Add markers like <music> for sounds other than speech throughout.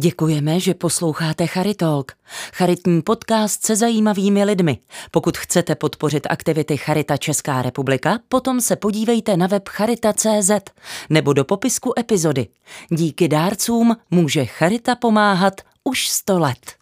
Děkujeme, že posloucháte Charitalk, charitní podcast se zajímavými lidmi. Pokud chcete podpořit aktivity Charita Česká republika, potom se podívejte na web charita.cz nebo do popisku epizody. Díky dárcům může Charita pomáhat už 100 let.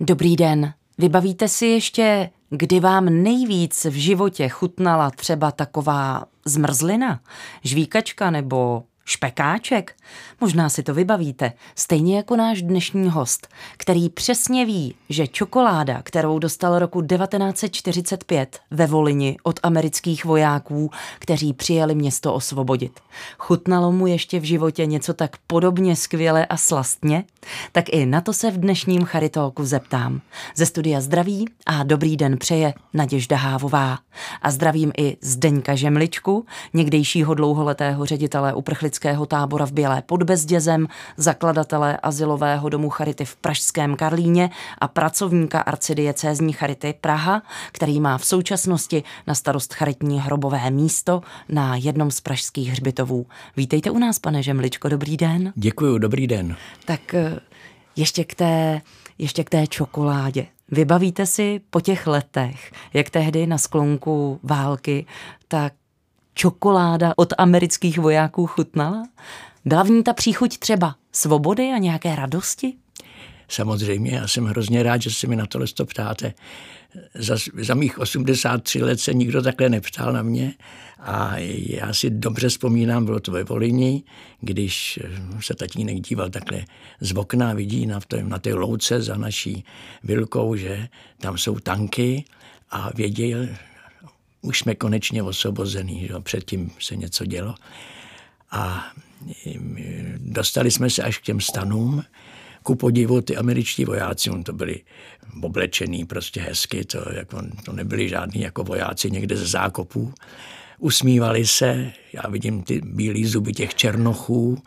Dobrý den. Vybavíte si ještě, kdy vám nejvíc v životě chutnala třeba taková zmrzlina, žvíkačka nebo špekáček? Možná si to vybavíte, stejně jako náš dnešní host, který přesně ví, že čokoláda, kterou dostal roku 1945 ve Volini od amerických vojáků, kteří přijeli město osvobodit, chutnalo mu ještě v životě něco tak podobně skvěle a slastně? Tak i na to se v dnešním Charitóku zeptám. Ze studia zdraví a dobrý den přeje Naděžda Hávová. A zdravím i Zdeňka Žemličku, někdejšího dlouholetého ředitele uprchlického tábora v Bělé pod Bezdězem, zakladatele asilového domu Charity v Pražském Karlíně a pracovníka arcidiecézní Charity Praha, který má v současnosti na starost charitní hrobové místo na jednom z pražských hřbitovů. Vítejte u nás, pane Žemličko, dobrý den. Děkuji, dobrý den. Tak eh, ještě k té, ještě k té čokoládě. Vybavíte si po těch letech, jak tehdy na sklonku války ta čokoláda od amerických vojáků chutnala? Byla v ní ta příchuť třeba svobody a nějaké radosti? Samozřejmě, já jsem hrozně rád, že se mi na tohle to ptáte. Za, za mých 83 let se nikdo takhle neptal na mě a já si dobře vzpomínám, bylo to ve Volini, když se tatínek díval takhle z okna, vidí na, té, na té louce za naší vilkou, že tam jsou tanky a věděl, už jsme konečně osvobozený, že předtím se něco dělo. A dostali jsme se až k těm stanům. Ku podivu ty američtí vojáci, on to byli oblečený prostě hezky, to, jako, to nebyli žádní jako vojáci někde ze zákopů. Usmívali se, já vidím ty bílé zuby těch černochů,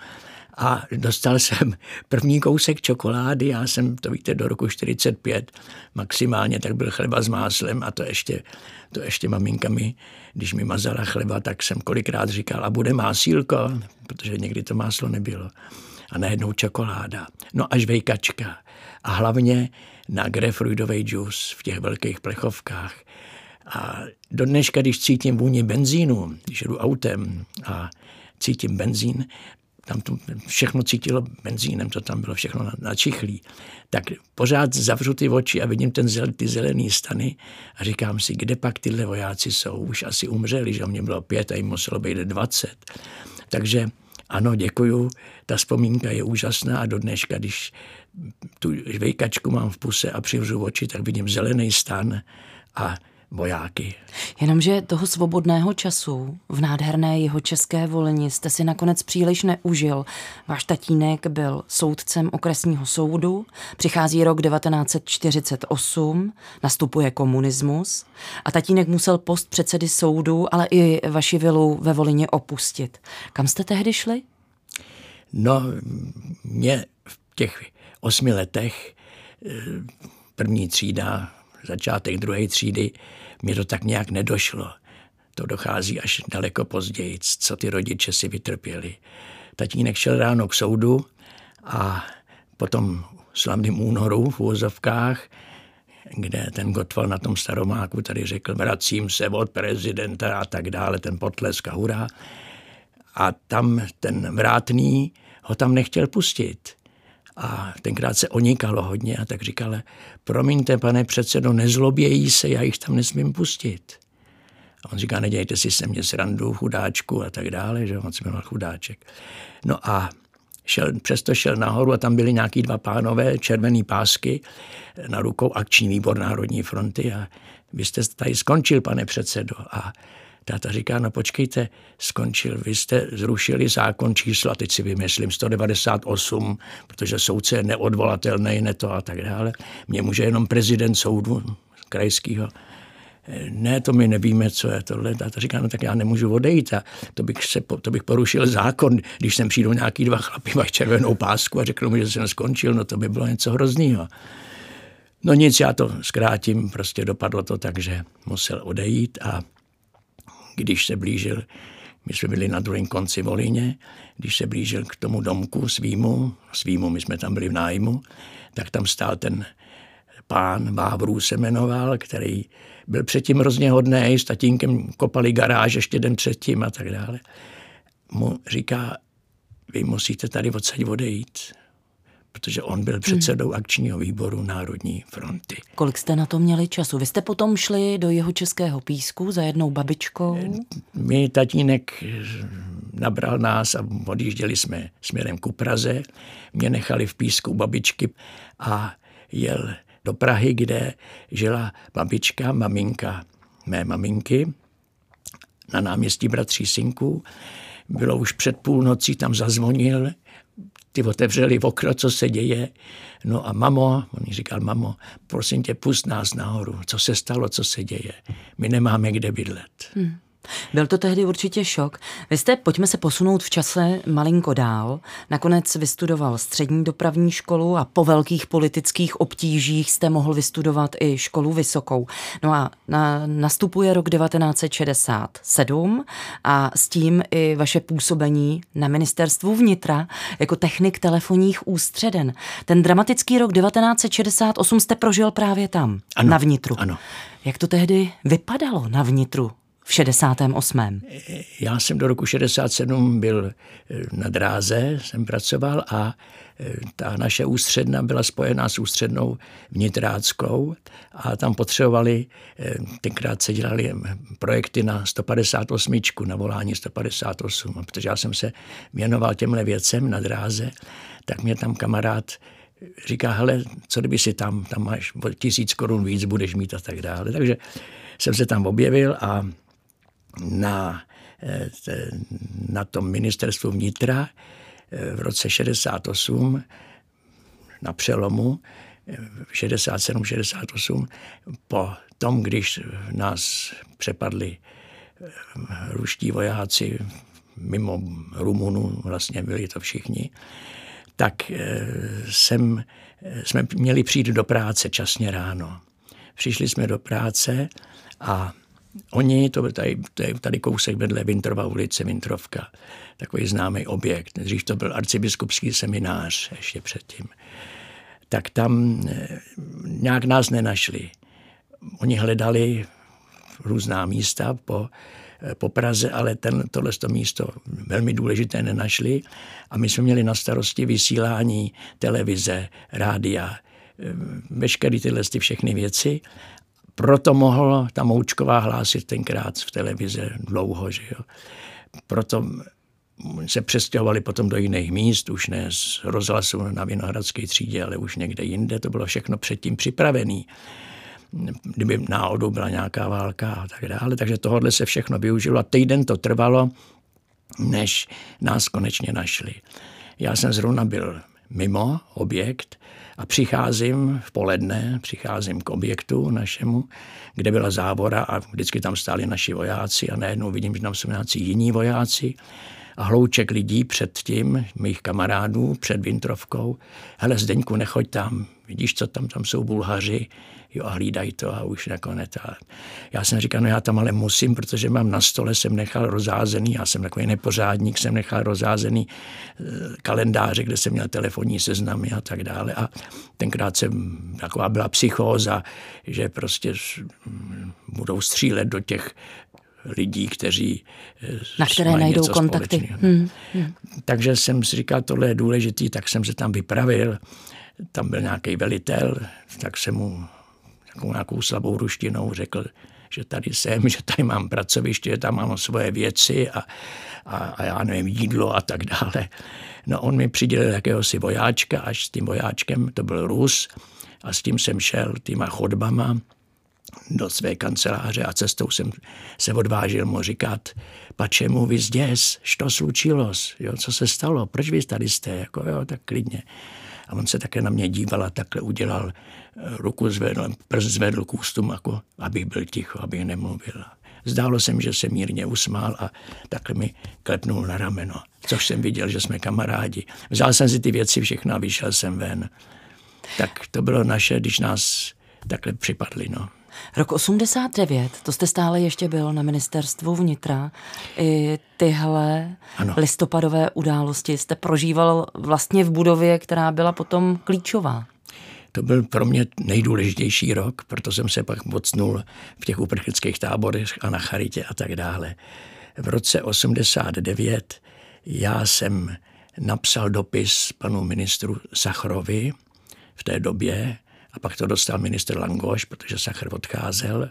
a dostal jsem první kousek čokolády, já jsem, to víte, do roku 45 maximálně, tak byl chleba s máslem a to ještě, to ještě maminka mi, když mi mazala chleba, tak jsem kolikrát říkal, a bude másílko, protože někdy to máslo nebylo. A najednou čokoláda. No až vejkačka. A hlavně na grapefruitový džus v těch velkých plechovkách. A do dneška, když cítím vůni benzínu, když jdu autem a cítím benzín, tam to všechno cítilo benzínem, to tam bylo všechno načichlý, tak pořád zavřu ty oči a vidím ten zel, ty zelený stany a říkám si, kde pak tyhle vojáci jsou, už asi umřeli, že mě bylo pět a jim muselo být dvacet. Takže ano, děkuju, ta vzpomínka je úžasná a do dneška, když tu žvejkačku mám v puse a přivřu oči, tak vidím zelený stan a vojáky. Jenomže toho svobodného času v nádherné jeho české volení jste si nakonec příliš neužil. Váš tatínek byl soudcem okresního soudu, přichází rok 1948, nastupuje komunismus a tatínek musel post předsedy soudu, ale i vaši vilu ve Volině opustit. Kam jste tehdy šli? No, mě v těch osmi letech eh, první třída začátek druhé třídy, mi to tak nějak nedošlo. To dochází až daleko později, co ty rodiče si vytrpěli. Tatínek šel ráno k soudu a potom slavným únoru v úvozovkách, kde ten Gotval na tom staromáku tady řekl, vracím se od prezidenta a tak dále, ten potlesk a hurá. A tam ten vrátný ho tam nechtěl pustit. A tenkrát se onikalo hodně a tak říkal, promiňte, pane předsedo, nezlobějí se, já jich tam nesmím pustit. A on říká, nedějte si se mě srandu, chudáčku a tak dále, že on se jmenoval chudáček. No a šel, přesto šel nahoru a tam byli nějaký dva pánové, červený pásky, na rukou akční výbor Národní fronty a vy jste tady skončil, pane předsedo. A Táta říká, no počkejte, skončil, vy jste zrušili zákon čísla, teď si vymyslím, 198, protože soudce je neodvolatelný, ne to a tak dále. Mě může jenom prezident soudu krajského. Ne, to my nevíme, co je tohle. Táta říká, no tak já nemůžu odejít a to bych, se, to bych porušil zákon, když sem přijdou nějaký dva chlapy, mají červenou pásku a řeknou mi, že jsem skončil, no to by bylo něco hroznýho. No nic, já to zkrátím, prostě dopadlo to tak, že musel odejít a když se blížil My jsme byli na druhém konci Volině, když se blížil k tomu domku svýmu, svýmu, my jsme tam byli v nájmu, tak tam stál ten pán Vávrů se jmenoval, který byl předtím hrozně hodný, s tatínkem kopali garáž ještě den předtím a tak dále. Mu říká, vy musíte tady odsaď odejít, protože on byl předsedou akčního výboru Národní fronty. Kolik jste na to měli času? Vy jste potom šli do jeho českého písku za jednou babičkou? My tatínek nabral nás a odjížděli jsme směrem ku Praze. Mě nechali v písku babičky a jel do Prahy, kde žila babička, maminka mé maminky na náměstí Bratří Synků. Bylo už před půlnocí, tam zazvonil, ty otevřeli v okno, co se děje. No a mamo, on říkal, mamo, prosím tě, pust nás nahoru, co se stalo, co se děje. My nemáme kde bydlet. Hmm. Byl to tehdy určitě šok. Vy jste, pojďme se posunout v čase malinko dál. Nakonec vystudoval střední dopravní školu a po velkých politických obtížích jste mohl vystudovat i školu vysokou. No a na, nastupuje rok 1967 a s tím i vaše působení na ministerstvu vnitra jako technik telefonních ústředen. Ten dramatický rok 1968 jste prožil právě tam, ano, na vnitru. Ano. Jak to tehdy vypadalo na vnitru v 68. Já jsem do roku 67 byl eh, na dráze, jsem pracoval a eh, ta naše ústředna byla spojená s ústřednou vnitráckou a tam potřebovali, eh, tenkrát se dělali projekty na 158, na volání 158, a protože já jsem se věnoval těmhle věcem na dráze, tak mě tam kamarád říká, hele, co kdyby si tam, tam máš tisíc korun víc, budeš mít a tak dále. Takže jsem se tam objevil a na, eh, na tom ministerstvu vnitra eh, v roce 68 na přelomu 67-68 eh, po tom, když nás přepadli ruští vojáci mimo Rumunu, vlastně byli to všichni, tak jsem, jsme měli přijít do práce časně ráno. Přišli jsme do práce a Oni, to tady, tady, tady kousek vedle Vintrova ulice, Vintrovka, takový známý objekt. Dřív to byl arcibiskupský seminář ještě předtím. Tak tam eh, nějak nás nenašli. Oni hledali různá místa po, eh, po Praze, ale ten, tohle to místo velmi důležité nenašli. A my jsme měli na starosti vysílání televize, rádia, eh, veškeré tyhle ty všechny věci proto mohla ta Moučková hlásit tenkrát v televize dlouho, že jo. Proto se přestěhovali potom do jiných míst, už ne z rozhlasu na Vinohradské třídě, ale už někde jinde. To bylo všechno předtím připravené kdyby náhodou byla nějaká válka a tak dále. Takže tohle se všechno využilo a týden to trvalo, než nás konečně našli. Já jsem zrovna byl mimo objekt a přicházím v poledne, přicházím k objektu našemu, kde byla závora a vždycky tam stáli naši vojáci a najednou vidím, že tam jsou nějací jiní vojáci a hlouček lidí před tím, mých kamarádů, před Vintrovkou. Hele, Zdeňku, nechoď tam, vidíš, co tam, tam jsou Bulhaři, jo a hlídají to a už nakonec. A já jsem říkal, no já tam ale musím, protože mám na stole, jsem nechal rozázený, já jsem takový nepořádník, jsem nechal rozázený eh, kalendáře, kde jsem měl telefonní seznamy a tak dále. A tenkrát jsem, taková byla psychóza, že prostě budou střílet do těch lidí, kteří na které najdou kontakty. Hmm, hmm. Takže jsem si říkal, tohle je důležitý, tak jsem se tam vypravil. Tam byl nějaký velitel, tak jsem mu takovou nějakou slabou ruštinou řekl, že tady jsem, <laughs> že tady mám pracoviště, že tam mám svoje věci a, a, a já nevím, jídlo a tak dále. No on mi přidělil jakéhosi vojáčka, až s tím vojáčkem, to byl Rus, a s tím jsem šel týma chodbama do své kanceláře a cestou jsem se odvážil mu říkat, pa čemu vy zděs, što slučilo, jo, co se stalo, proč vy tady jste, jako jo, tak klidně. A on se také na mě díval a takhle udělal, eh, ruku zvedl, prst zvedl k ústům, jako abych byl ticho, abych nemluvil. Zdálo se mi, že se mírně usmál a takhle mi klepnul na rameno, což jsem viděl, že jsme kamarádi. Vzal jsem si ty věci všechno a vyšel jsem ven. Tak to bylo naše, když nás takhle připadli. No. Rok 89, to jste stále ještě byl na ministerstvu vnitra. I tyhle ano. listopadové události jste prožíval vlastně v budově, která byla potom klíčová. To byl pro mě nejdůležitější rok, proto jsem se pak mocnul v těch uprchlických táborech a na Charitě a tak dále. V roce 89 já jsem napsal dopis panu ministru Sachrovi v té době, a pak to dostal ministr Langoš, protože Sachr odcházel,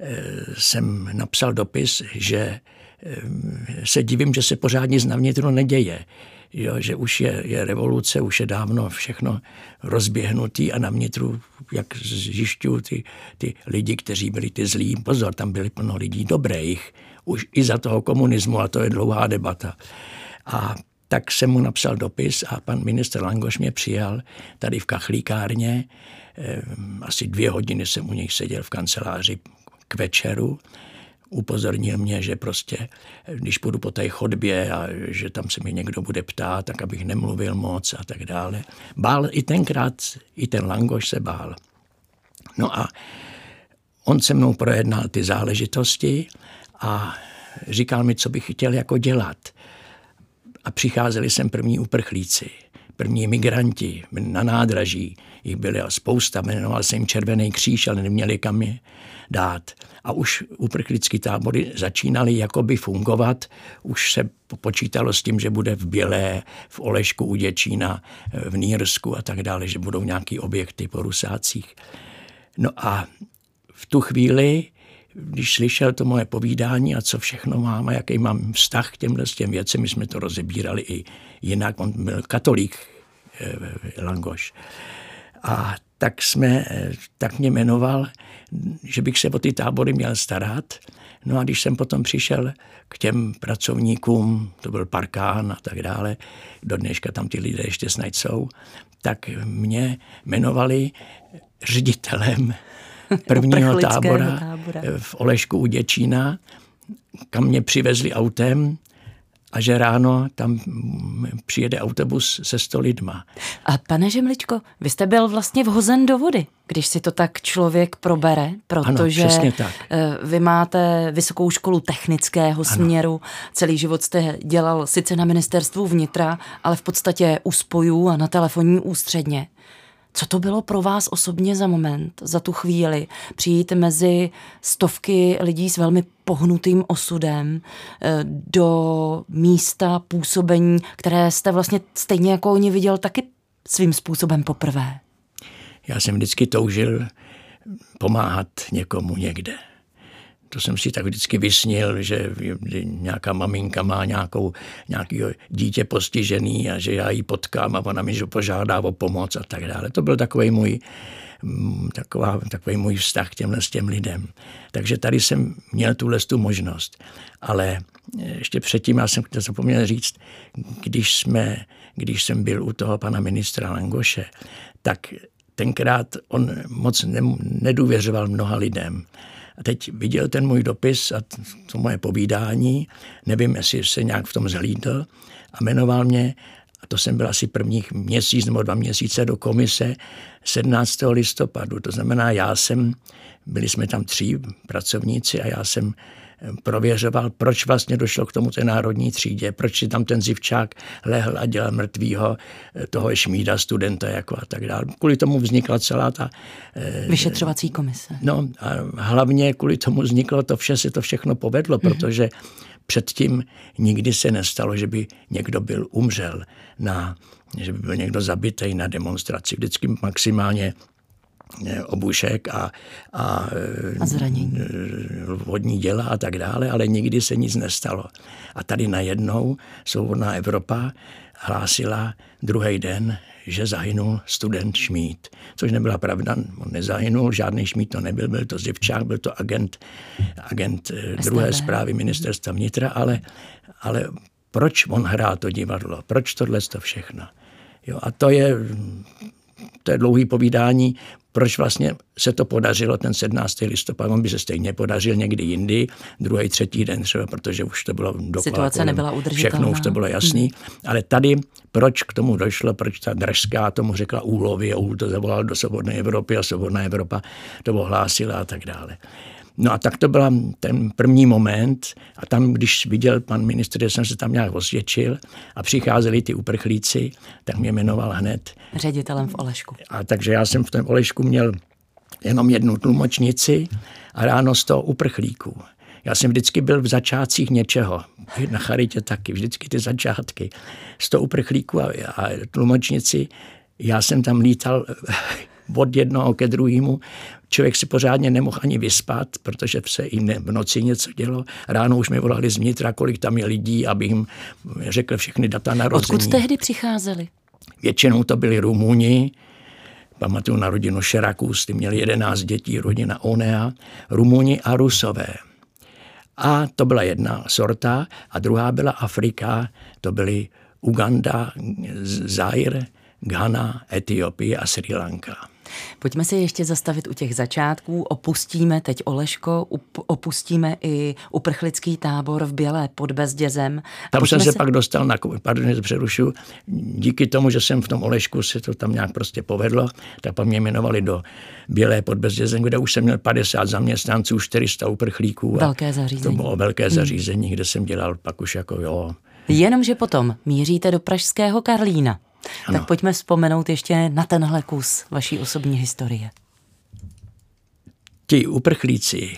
eh, jsem napsal dopis, že eh, se divím, že se pořád nic na vnitru neděje. Jo, že už je, je revoluce, už je dávno všechno rozběhnutý a na vnitru, jak zjišťují ty, ty lidi, kteří byli ty zlí, pozor, tam byli plno lidí dobrých, už i za toho komunismu a to je dlouhá debata. A tak jsem mu napsal dopis a pan minister Langoš mě přijal tady v kachlíkárně. Ehm, asi dvě hodiny jsem u něj seděl v kanceláři k večeru. Upozornil mě, že prostě, když půjdu po té chodbě a že tam se mi někdo bude ptát, tak abych nemluvil moc a tak dále. Bál i tenkrát, i ten Langoš se bál. No a on se mnou projednal ty záležitosti a říkal mi, co bych chtěl jako dělat a přicházeli sem první uprchlíci, první migranti na nádraží. Jich byla spousta, jmenoval se jim Červený kříž, ale neměli kam je dát. A už uprchlické tábory začínaly jakoby fungovat. Už se počítalo s tím, že bude v Bělé, v Olešku u Děčína, v Nýrsku a tak dále, že budou nějaký objekty po Rusácích. No a v tu chvíli když slyšel to moje povídání a co všechno mám a jaký mám vztah k těmhle s těm věcem, my jsme to rozebírali i jinak, on byl katolík, eh, Langoš. A tak, jsme, eh, tak mě jmenoval, že bych se o ty tábory měl starat. No a když jsem potom přišel k těm pracovníkům, to byl Parkán a tak dále, do dneška tam ty lidé ještě snad jsou, tak mě jmenovali ředitelem <laughs> prvního tábora, tábora v Olešku u Děčína, kam mě přivezli autem a že ráno tam přijede autobus se sto lidma. A pane Žemličko, vy jste byl vlastně vhozen do vody, když si to tak člověk probere, protože ano, tak. Eh, vy máte vysokou školu technického ano. směru, celý život jste dělal sice na ministerstvu vnitra, ale v podstatě u spojů a na telefonní ústředně. Co to bylo pro vás osobně za moment, za tu chvíli, přijít mezi stovky lidí s velmi pohnutým osudem eh, do místa působení, které jste vlastně stejně jako oni viděl taky svým způsobem poprvé? Já jsem vždycky toužil pomáhat někomu někde. To jsem si tak vždycky vysnil, že nějaká maminka má nějakou, nějaký dítě postižený a že já ji potkám a ona mi požádá o pomoc a tak dále. To byl takový můj, mm, taková, takový můj vztah k těmhle s těm lidem. Takže tady jsem měl tuhle tu možnost. Ale ještě předtím, já jsem to zapomněl říct, když, jsme, když jsem byl u toho pana ministra Langoše, tak tenkrát on moc nedůvěřoval mnoha lidem. A teď viděl ten můj dopis a to moje povídání, nevím, jestli se nějak v tom zhlídl a jmenoval mě, a to jsem byl asi prvních měsíc nebo dva měsíce do komise 17. listopadu. To znamená, já jsem, byli jsme tam tři pracovníci a já jsem prověřoval, proč vlastně došlo k tomu té národní třídě, proč si tam ten zivčák lehl a dělal mrtvýho eh, toho šmída studenta jako a tak dále. Kvůli tomu vznikla celá ta... Eh, Vyšetřovací komise. No a hlavně kvůli tomu vzniklo to vše, se to všechno povedlo, mm-hmm. protože předtím nikdy se nestalo, že by někdo byl umřel na že by byl někdo zabitý na demonstraci. Vždycky maximálně obušek a, a, a zranění. vodní děla a tak dále, ale nikdy se nic nestalo. A tady najednou Svobodná Evropa hlásila druhý den, že zahynul student Šmít. Což nebyla pravda, on nezahynul, žádný Šmít to nebyl, byl to Zivčák, byl to agent, agent eh, druhé zprávy ministerstva vnitra, ale, ale proč on hrál to divadlo, proč tohle to všechno. Jo, a to je to je dlouhý povídání, proč vlastně se to podařilo ten 17. listopad. On by se stejně podařil někdy jindy, druhý, třetí den třeba, protože už to bylo dokola. Situace nebyla udržitelná. Všechno už to bylo jasný. Hmm. Ale tady proč k tomu došlo, proč ta Dražská tomu řekla úlovy a úl to zavolal do Svobodné Evropy a Svobodná Evropa to ohlásila a tak dále. No a tak to byl ten první moment a tam, když viděl pan ministr, že jsem se tam nějak osvědčil a přicházeli ty uprchlíci, tak mě jmenoval hned. Ředitelem v Olešku. A takže já jsem v tom Olešku měl jenom jednu tlumočnici a ráno z toho uprchlíků. Já jsem vždycky byl v začátcích něčeho. Na charitě taky, vždycky ty začátky. toho uprchlíků a, a tlumočnici, já jsem tam lítal od jednoho ke druhému. Člověk si pořádně nemohl ani vyspat, protože se i ne, v noci něco dělo. Ráno už mi volali zvnitra, kolik tam je lidí, aby jim řekl všechny data narození. Odkud tehdy přicházeli? Většinou to byli Rumuni, pamatuju na rodinu Šerakus, ty měli 11 dětí, rodina Onea, Rumuni a Rusové. A to byla jedna sorta a druhá byla Afrika, to byly Uganda, Zaire, Ghana, Etiopie a Sri Lanka. Pojďme se ještě zastavit u těch začátků. Opustíme teď Oleško, opustíme i uprchlický tábor v Bělé pod Bezdězem. Tam jsem se, se pak dostal na, pardon, že přerušu, díky tomu, že jsem v tom Olešku se to tam nějak prostě povedlo, tak pak mě jmenovali do Bělé pod Bezdězem, kde už jsem měl 50 zaměstnanců, 400 uprchlíků. Velké zařízení. To bylo velké hmm. zařízení, kde jsem dělal pak už jako jo. Jenomže potom míříte do pražského Karlína. Ano. Tak pojďme vzpomenout ještě na tenhle kus vaší osobní historie. Ti uprchlíci,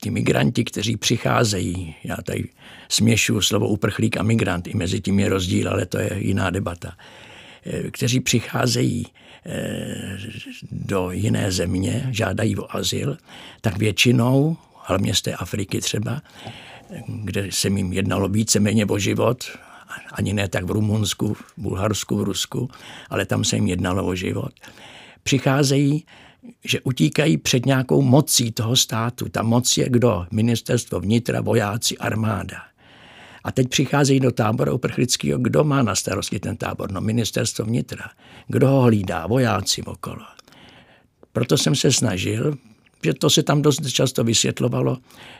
ti migranti, kteří přicházejí, já tady směšu slovo uprchlík a migrant, i mezi tím je rozdíl, ale to je jiná debata, eh, kteří přicházejí eh, do jiné země, žádají o azyl, tak většinou, hlavně z té Afriky třeba, kde se jim jednalo víceméně o život, ani ne tak v Rumunsku, v Bulharsku, v Rusku, ale tam se jim jednalo o život. Přicházejí, že utíkají před nějakou mocí toho státu. Ta moc je kdo? Ministerstvo vnitra, vojáci, armáda. A teď přicházejí do tábora uprchlického. Kdo má na starosti ten tábor? No ministerstvo vnitra. Kdo ho hlídá? Vojáci okolo. Proto jsem se snažil, že to se tam dost často vysvětlovalo,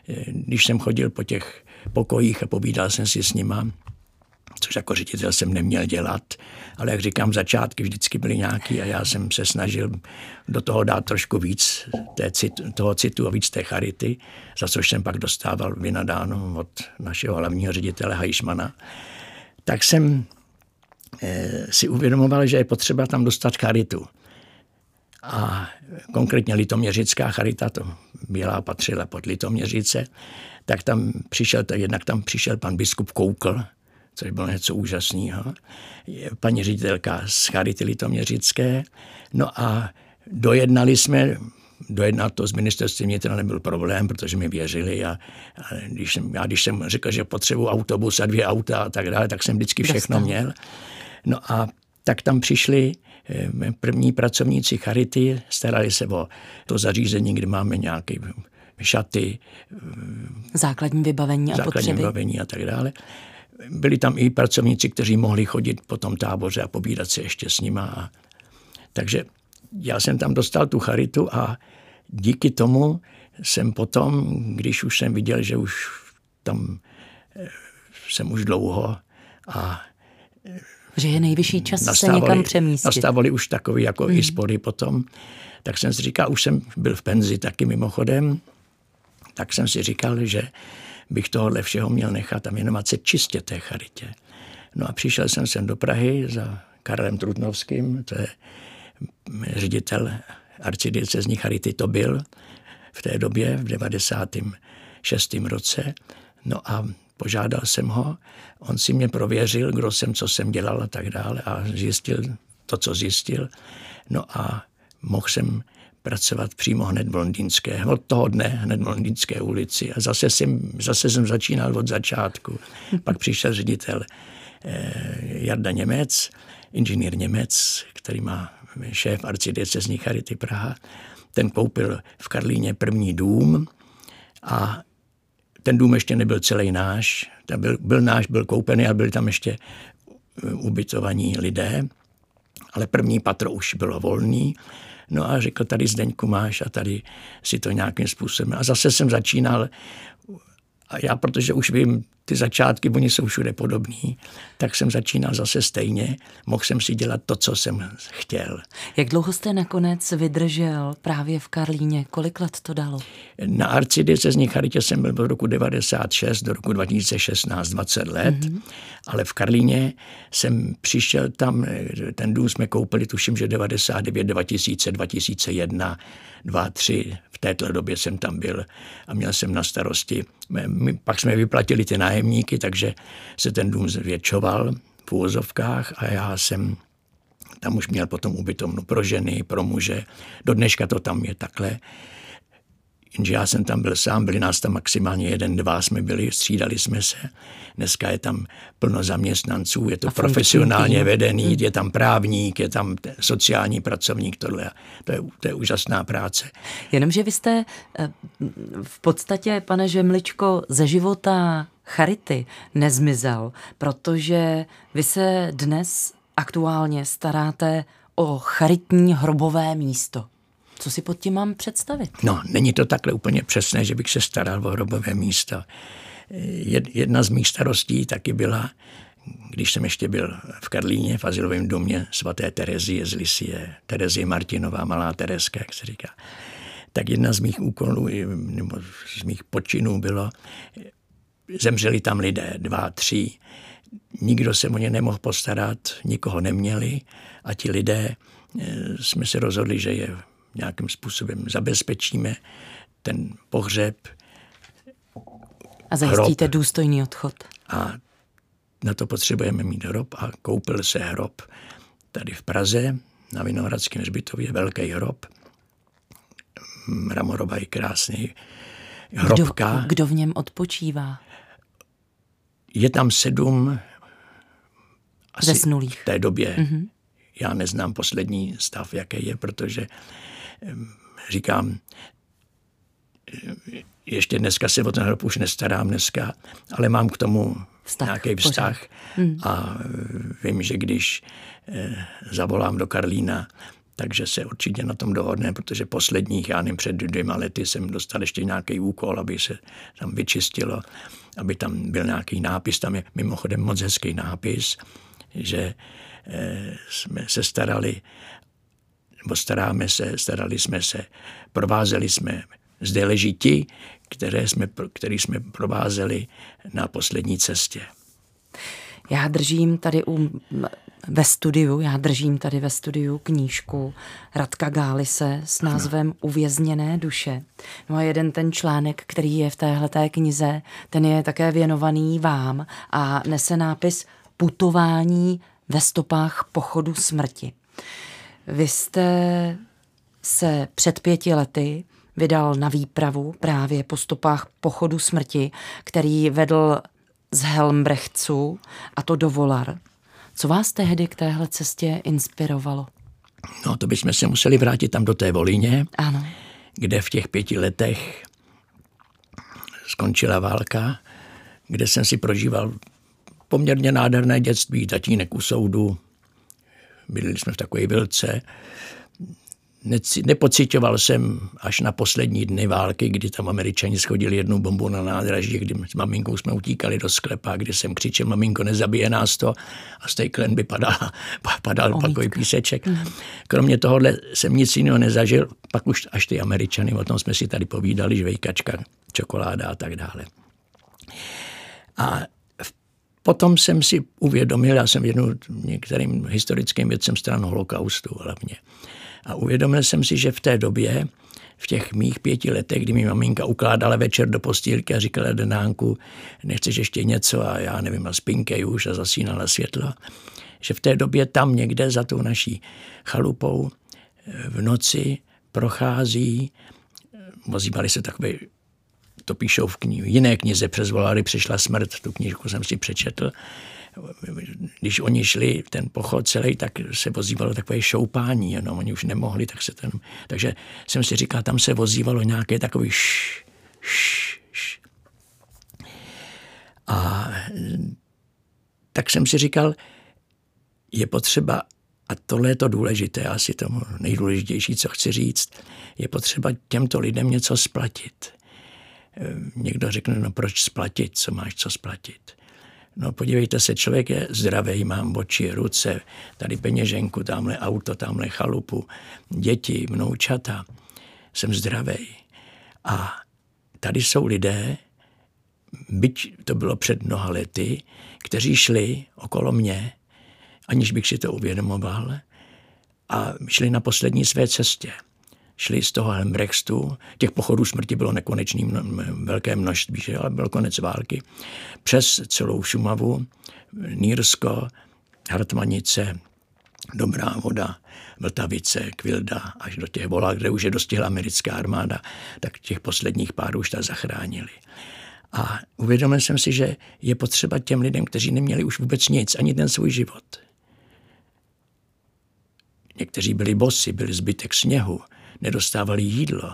eh, když jsem chodil po těch pokojích a povídal jsem si s nima, což jako ředitel jsem neměl dělat, ale jak říkám, začátky vždycky byly nějaký a já jsem se snažil do toho dát trošku víc té cit, toho citu a víc té charity, za což jsem pak dostával vynadáno od našeho hlavního ředitele Hajšmana. Tak jsem eh, si uvědomoval, že je potřeba tam dostat charitu. A konkrétně litoměřická charita, to byla patřila pod Litoměřice, tak tam přišel, tak jednak tam přišel pan biskup Koukl, což bylo něco úžasného. Paní ředitelka z Charity Litoměřické. No a dojednali jsme, dojednat to s ministerstvem vnitra nebyl problém, protože mi věřili a, a když jsem, já když jsem řekl, že potřebuji autobus a dvě auta a tak dále, tak jsem vždycky všechno měl. No a tak tam přišli eh, první pracovníci Charity, starali se o to zařízení, kde máme nějaké šaty, základní vybavení a základní potřeby. vybavení a tak dále byli tam i pracovníci, kteří mohli chodit po tom táboře a pobírat se ještě s nima. A, takže já jsem tam dostal tu charitu a díky tomu jsem potom, když už jsem viděl, že už tam eh, jsem už dlouho a že je nejvyšší čas se někam přemístit. Nastavili už takový jako hmm. i spory potom. Tak jsem si říkal, už jsem byl v penzi taky mimochodem, tak jsem si říkal, že bych tohle všeho měl nechat a věnovat se čistě té charitě. No a přišel jsem sem do Prahy za Karlem Trutnovským, to je ředitel arcidiecezní charity to byl v té době, v 96. roce. No a požádal jsem ho, on si mě prověřil, kdo jsem, co jsem dělal a tak dále a zjistil to, co zjistil. No a mohl jsem pracovat přímo hned v Londýnské, od toho dne hned v Londýnské ulici. A zase jsem, zase jsem začínal od začátku. Pak přišel ředitel eh, Jarda Němec, inženýr Němec, který má šéf arcidiecezní Charity Praha. Ten koupil v Karlíně první dům a ten dům ještě nebyl celý náš. Ten byl, byl náš, byl koupený a byli tam ještě eh, ubytovaní lidé, ale první patro už bylo volný No a řekl, tady Zdeňku máš a tady si to nějakým způsobem. A zase jsem začínal a já, protože už vím ty začátky, oni jsou všude podobní, tak jsem začínal zase stejně. Mohl jsem si dělat to, co jsem chtěl. Jak dlouho jste nakonec vydržel právě v Karlíně? Kolik let to dalo? Na arcidiecezní charitě jsem byl od roku 96 do roku 2016, 20 let, mm-hmm. ale v Karlíně jsem přišel tam, ten dům jsme koupili, tuším, že 99, 2000, 2001, 2, 3, v této době jsem tam byl a měl jsem na starosti. My, pak jsme vyplatili ty nájemníky, takže se ten dům zvětšoval v úvozovkách a já jsem tam už měl potom ubytovnu pro ženy, pro muže. Do dneška to tam je takhle. Jenže já jsem tam byl sám, byli nás tam maximálně jeden, dva jsme byli, střídali jsme se. Dneska je tam plno zaměstnanců, je to profesionálně vedený, hmm. je tam právník, je tam sociální pracovník, tohle. To je, to je úžasná práce. Jenomže vy jste eh, v podstatě, pane Žemličko, ze života charity nezmizel, protože vy se dnes aktuálně staráte o charitní hrobové místo. Co si pod tím mám představit? No, není to takhle úplně přesné, že bych se staral o hrobové místo. Jedna z mých starostí taky byla, když jsem ještě byl v Karlíně, v azylovém domě svaté Terezie z Lisie, Terezie Martinová, malá Tereska, jak se říká, tak jedna z mých úkolů, nebo z mých počinů bylo, zemřeli tam lidé, dva, tři, nikdo se o ně nemohl postarat, nikoho neměli a ti lidé eh, jsme se rozhodli, že je nějakým způsobem zabezpečíme ten pohřeb. A zajistíte hrob. důstojný odchod. A na to potřebujeme mít hrob a koupil se hrob tady v Praze na Vinohradském hřbitově, velký hrob, mramorový, krásný hrobka. Kdo, kdo v něm odpočívá? Je tam sedm asi Zesnulých. v té době. Mm-hmm. Já neznám poslední stav, jaký je, protože říkám, ještě dneska se o ten hrob už nestarám dneska, ale mám k tomu vztah, nějaký vztah. Hmm. a vím, že když eh, zavolám do Karlína, takže se určitě na tom dohodne, protože posledních, já nevím, před dvěma lety jsem dostal ještě nějaký úkol, aby se tam vyčistilo, aby tam byl nějaký nápis, tam je mimochodem moc hezký nápis, že eh, jsme se starali nebo staráme se, starali jsme se, provázeli jsme. Zde leží ti, které jsme, který jsme provázeli na poslední cestě. Já držím tady u, ve studiu, já držím tady ve studiu knížku Radka Gálise s názvem ano. Uvězněné duše. No a jeden ten článek, který je v téhleté knize, ten je také věnovaný vám a nese nápis Putování ve stopách pochodu smrti. Vy jste se před pěti lety vydal na výpravu právě po stopách pochodu smrti, který vedl z Helmbrechtcu a to do Volar. Co vás tehdy k téhle cestě inspirovalo? No, to bychom se museli vrátit tam do té Volíně, ano. kde v těch pěti letech skončila válka, kde jsem si prožíval poměrně nádherné dětství, tatínek u soudu, bydleli jsme v takové vilce. Nepocitoval jsem až na poslední dny války, kdy tam američani schodili jednu bombu na nádraží, kdy s maminkou jsme utíkali do sklepa, kdy jsem křičel, maminko, nezabije nás to a z té klenby padal, padal takový píseček. Mm. Kromě tohohle jsem nic jiného nezažil, pak už až ty američany, o tom jsme si tady povídali, žvejkačka, čokoláda a tak dále. A Potom jsem si uvědomil, já jsem jednou některým historickým věcem stran holokaustu hlavně. A uvědomil jsem si, že v té době, v těch mých pěti letech, kdy mi maminka ukládala večer do postýlky a říkala Denánku, nechceš ještě něco a já nevím, a spinkej už a zasínala světlo, že v té době tam někde za tou naší chalupou eh, v noci prochází, eh, ozývali se takové to píšou v knihu. jiné knize přes Volary přišla smrt, tu knížku jsem si přečetl. Když oni šli ten pochod celý, tak se vozívalo takové šoupání, jenom oni už nemohli, tak se ten... Takže jsem si říkal, tam se vozívalo nějaké takový š, š, š. A tak jsem si říkal, je potřeba, a tohle je to důležité, asi to nejdůležitější, co chci říct, je potřeba těmto lidem něco splatit někdo řekne, no proč splatit, co máš co splatit. No podívejte se, člověk je zdravý, mám oči, ruce, tady peněženku, tamhle auto, tamhle chalupu, děti, vnoučata. Jsem zdravý. A tady jsou lidé, byť to bylo před mnoha lety, kteří šli okolo mě, aniž bych si to uvědomoval, a šli na poslední své cestě. Šli z toho Helmbrechtu, těch pochodů smrti bylo nekonečný velké množství, že? ale byl konec války, přes celou Šumavu, Nýrsko, Hartmanice, Dobrá voda, Vltavice, Kvilda, až do těch volá, kde už je dostihla americká armáda, tak těch posledních pár už tak zachránili. A uvědomil jsem si, že je potřeba těm lidem, kteří neměli už vůbec nic, ani ten svůj život. Někteří byli bosy, byli zbytek sněhu, nedostávali jídlo.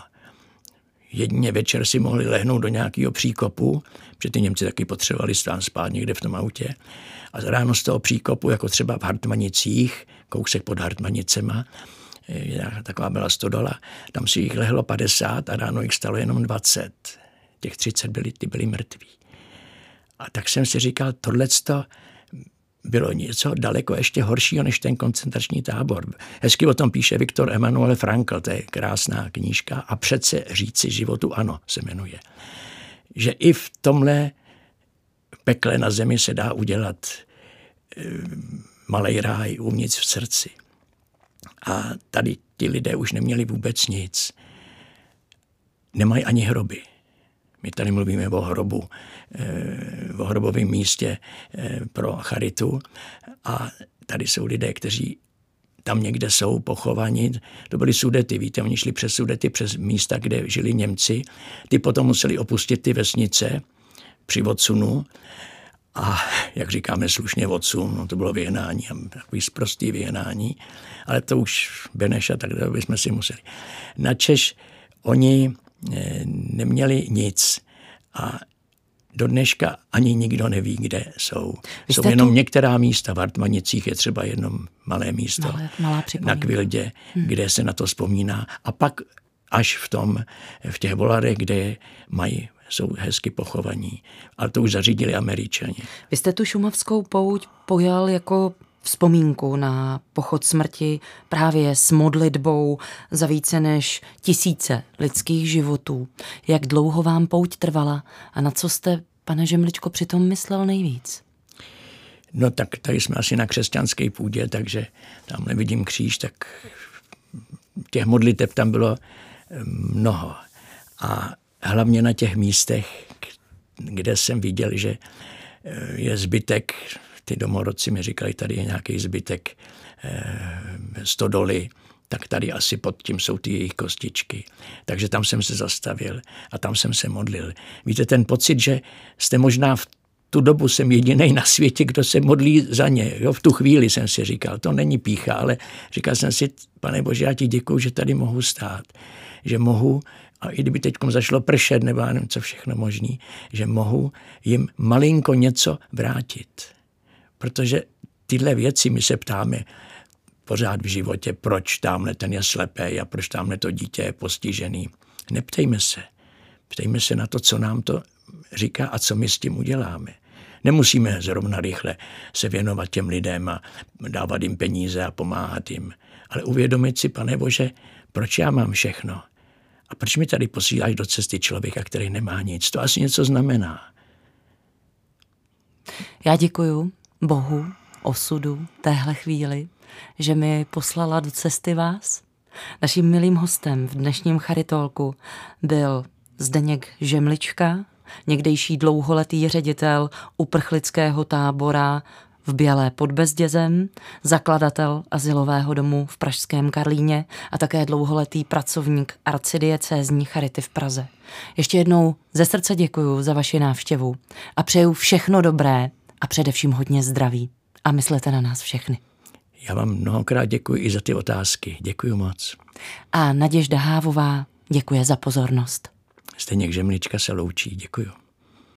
Jedině večer si mohli lehnout do nějakého příkopu, protože ty Němci taky potřebovali stán spát někde v tom autě. A ráno z toho příkopu, jako třeba v Hartmanicích, kousek pod Hartmanicema, taková byla stodola, tam si jich lehlo 50 a ráno jich stalo jenom 20 těch 30 byli, ty byli mrtví. A tak jsem si říkal, tohle bylo něco daleko ještě horšího než ten koncentrační tábor. Hezky o tom píše Viktor Emanuel Frankl, to je krásná knížka a přece říci životu ano se jmenuje. Že i v tomhle pekle na zemi se dá udělat e, malý ráj uvnitř v srdci. A tady ti lidé už neměli vůbec nic. Nemají ani hroby. My tady mluvíme o hrobu, eh, o hrobovém místě eh, pro charitu a tady jsou lidé, kteří tam někde jsou pochovaní. To byly sudety, víte, oni šli přes sudety, přes místa, kde žili Němci. Ty potom museli opustit ty vesnice při odsunu a jak říkáme slušně odsun, no to bylo vyhnání, takový zprostý vyhnání, ale to už Beneš a tak dále bychom si museli. Na Češ oni neměli nic a do dneška ani nikdo neví, kde jsou. Vy jsou jenom tu... některá místa, v Artmanicích je třeba jedno malé místo malé, malá na Kvildě, hmm. kde se na to vzpomíná. A pak až v tom, v těch volarech, kde mají jsou hezky pochovaní. Ale to už zařídili američani. Vy jste tu šumavskou pouť pojal jako vzpomínku na pochod smrti právě s modlitbou za více než tisíce lidských životů. Jak dlouho vám pouť trvala a na co jste, pane Žemličko, přitom myslel nejvíc? No tak tady jsme asi na křesťanské půdě, takže tam nevidím kříž, tak těch modlitev tam bylo eh, mnoho. A hlavně na těch místech, kde jsem viděl, že eh, je zbytek ty domorodci mi říkali, tady je nějaký zbytek eh, stodoly, tak tady asi pod tím jsou ty jejich kostičky. Takže tam jsem se zastavil a tam jsem se modlil. Víte, ten pocit, že jste možná v tu dobu jsem jediný na světě, kdo se modlí za ně. Jo, v tu chvíli jsem si říkal, to není pícha, ale říkal jsem si, pane Bože, já ti děkuju, že tady mohu stát, že mohu, a i kdyby teď zašlo pršet, nebo já nevím, co všechno možný, že mohu jim malinko něco vrátit. Protože tyhle věci my se ptáme pořád v životě, proč tamhle ten je slepý a proč tamhle to dítě je postižený. Neptejme se. Ptejme se na to, co nám to říká a co my s tím uděláme. Nemusíme zrovna rychle se věnovat těm lidem a dávat jim peníze a pomáhat jim. Ale uvědomit si, pane Bože, proč já mám všechno? A proč mi tady posíláš do cesty člověka, který nemá nic? To asi něco znamená. Já děkuju Bohu, osudu téhle chvíli, že mi poslala do cesty vás. Naším milým hostem v dnešním Charitolku byl Zdeněk Žemlička, někdejší dlouholetý ředitel uprchlického tábora v Bělé pod Bezdězem, zakladatel asilového domu v Pražském Karlíně a také dlouholetý pracovník arcidiecézní Charity v Praze. Ještě jednou ze srdce děkuji za vaši návštěvu a přeju všechno dobré a především hodně zdraví. A myslete na nás všechny. Já vám mnohokrát děkuji i za ty otázky. Děkuji moc. A Naděžda Hávová děkuje za pozornost. Stejně Žemlička se loučí. Děkuji.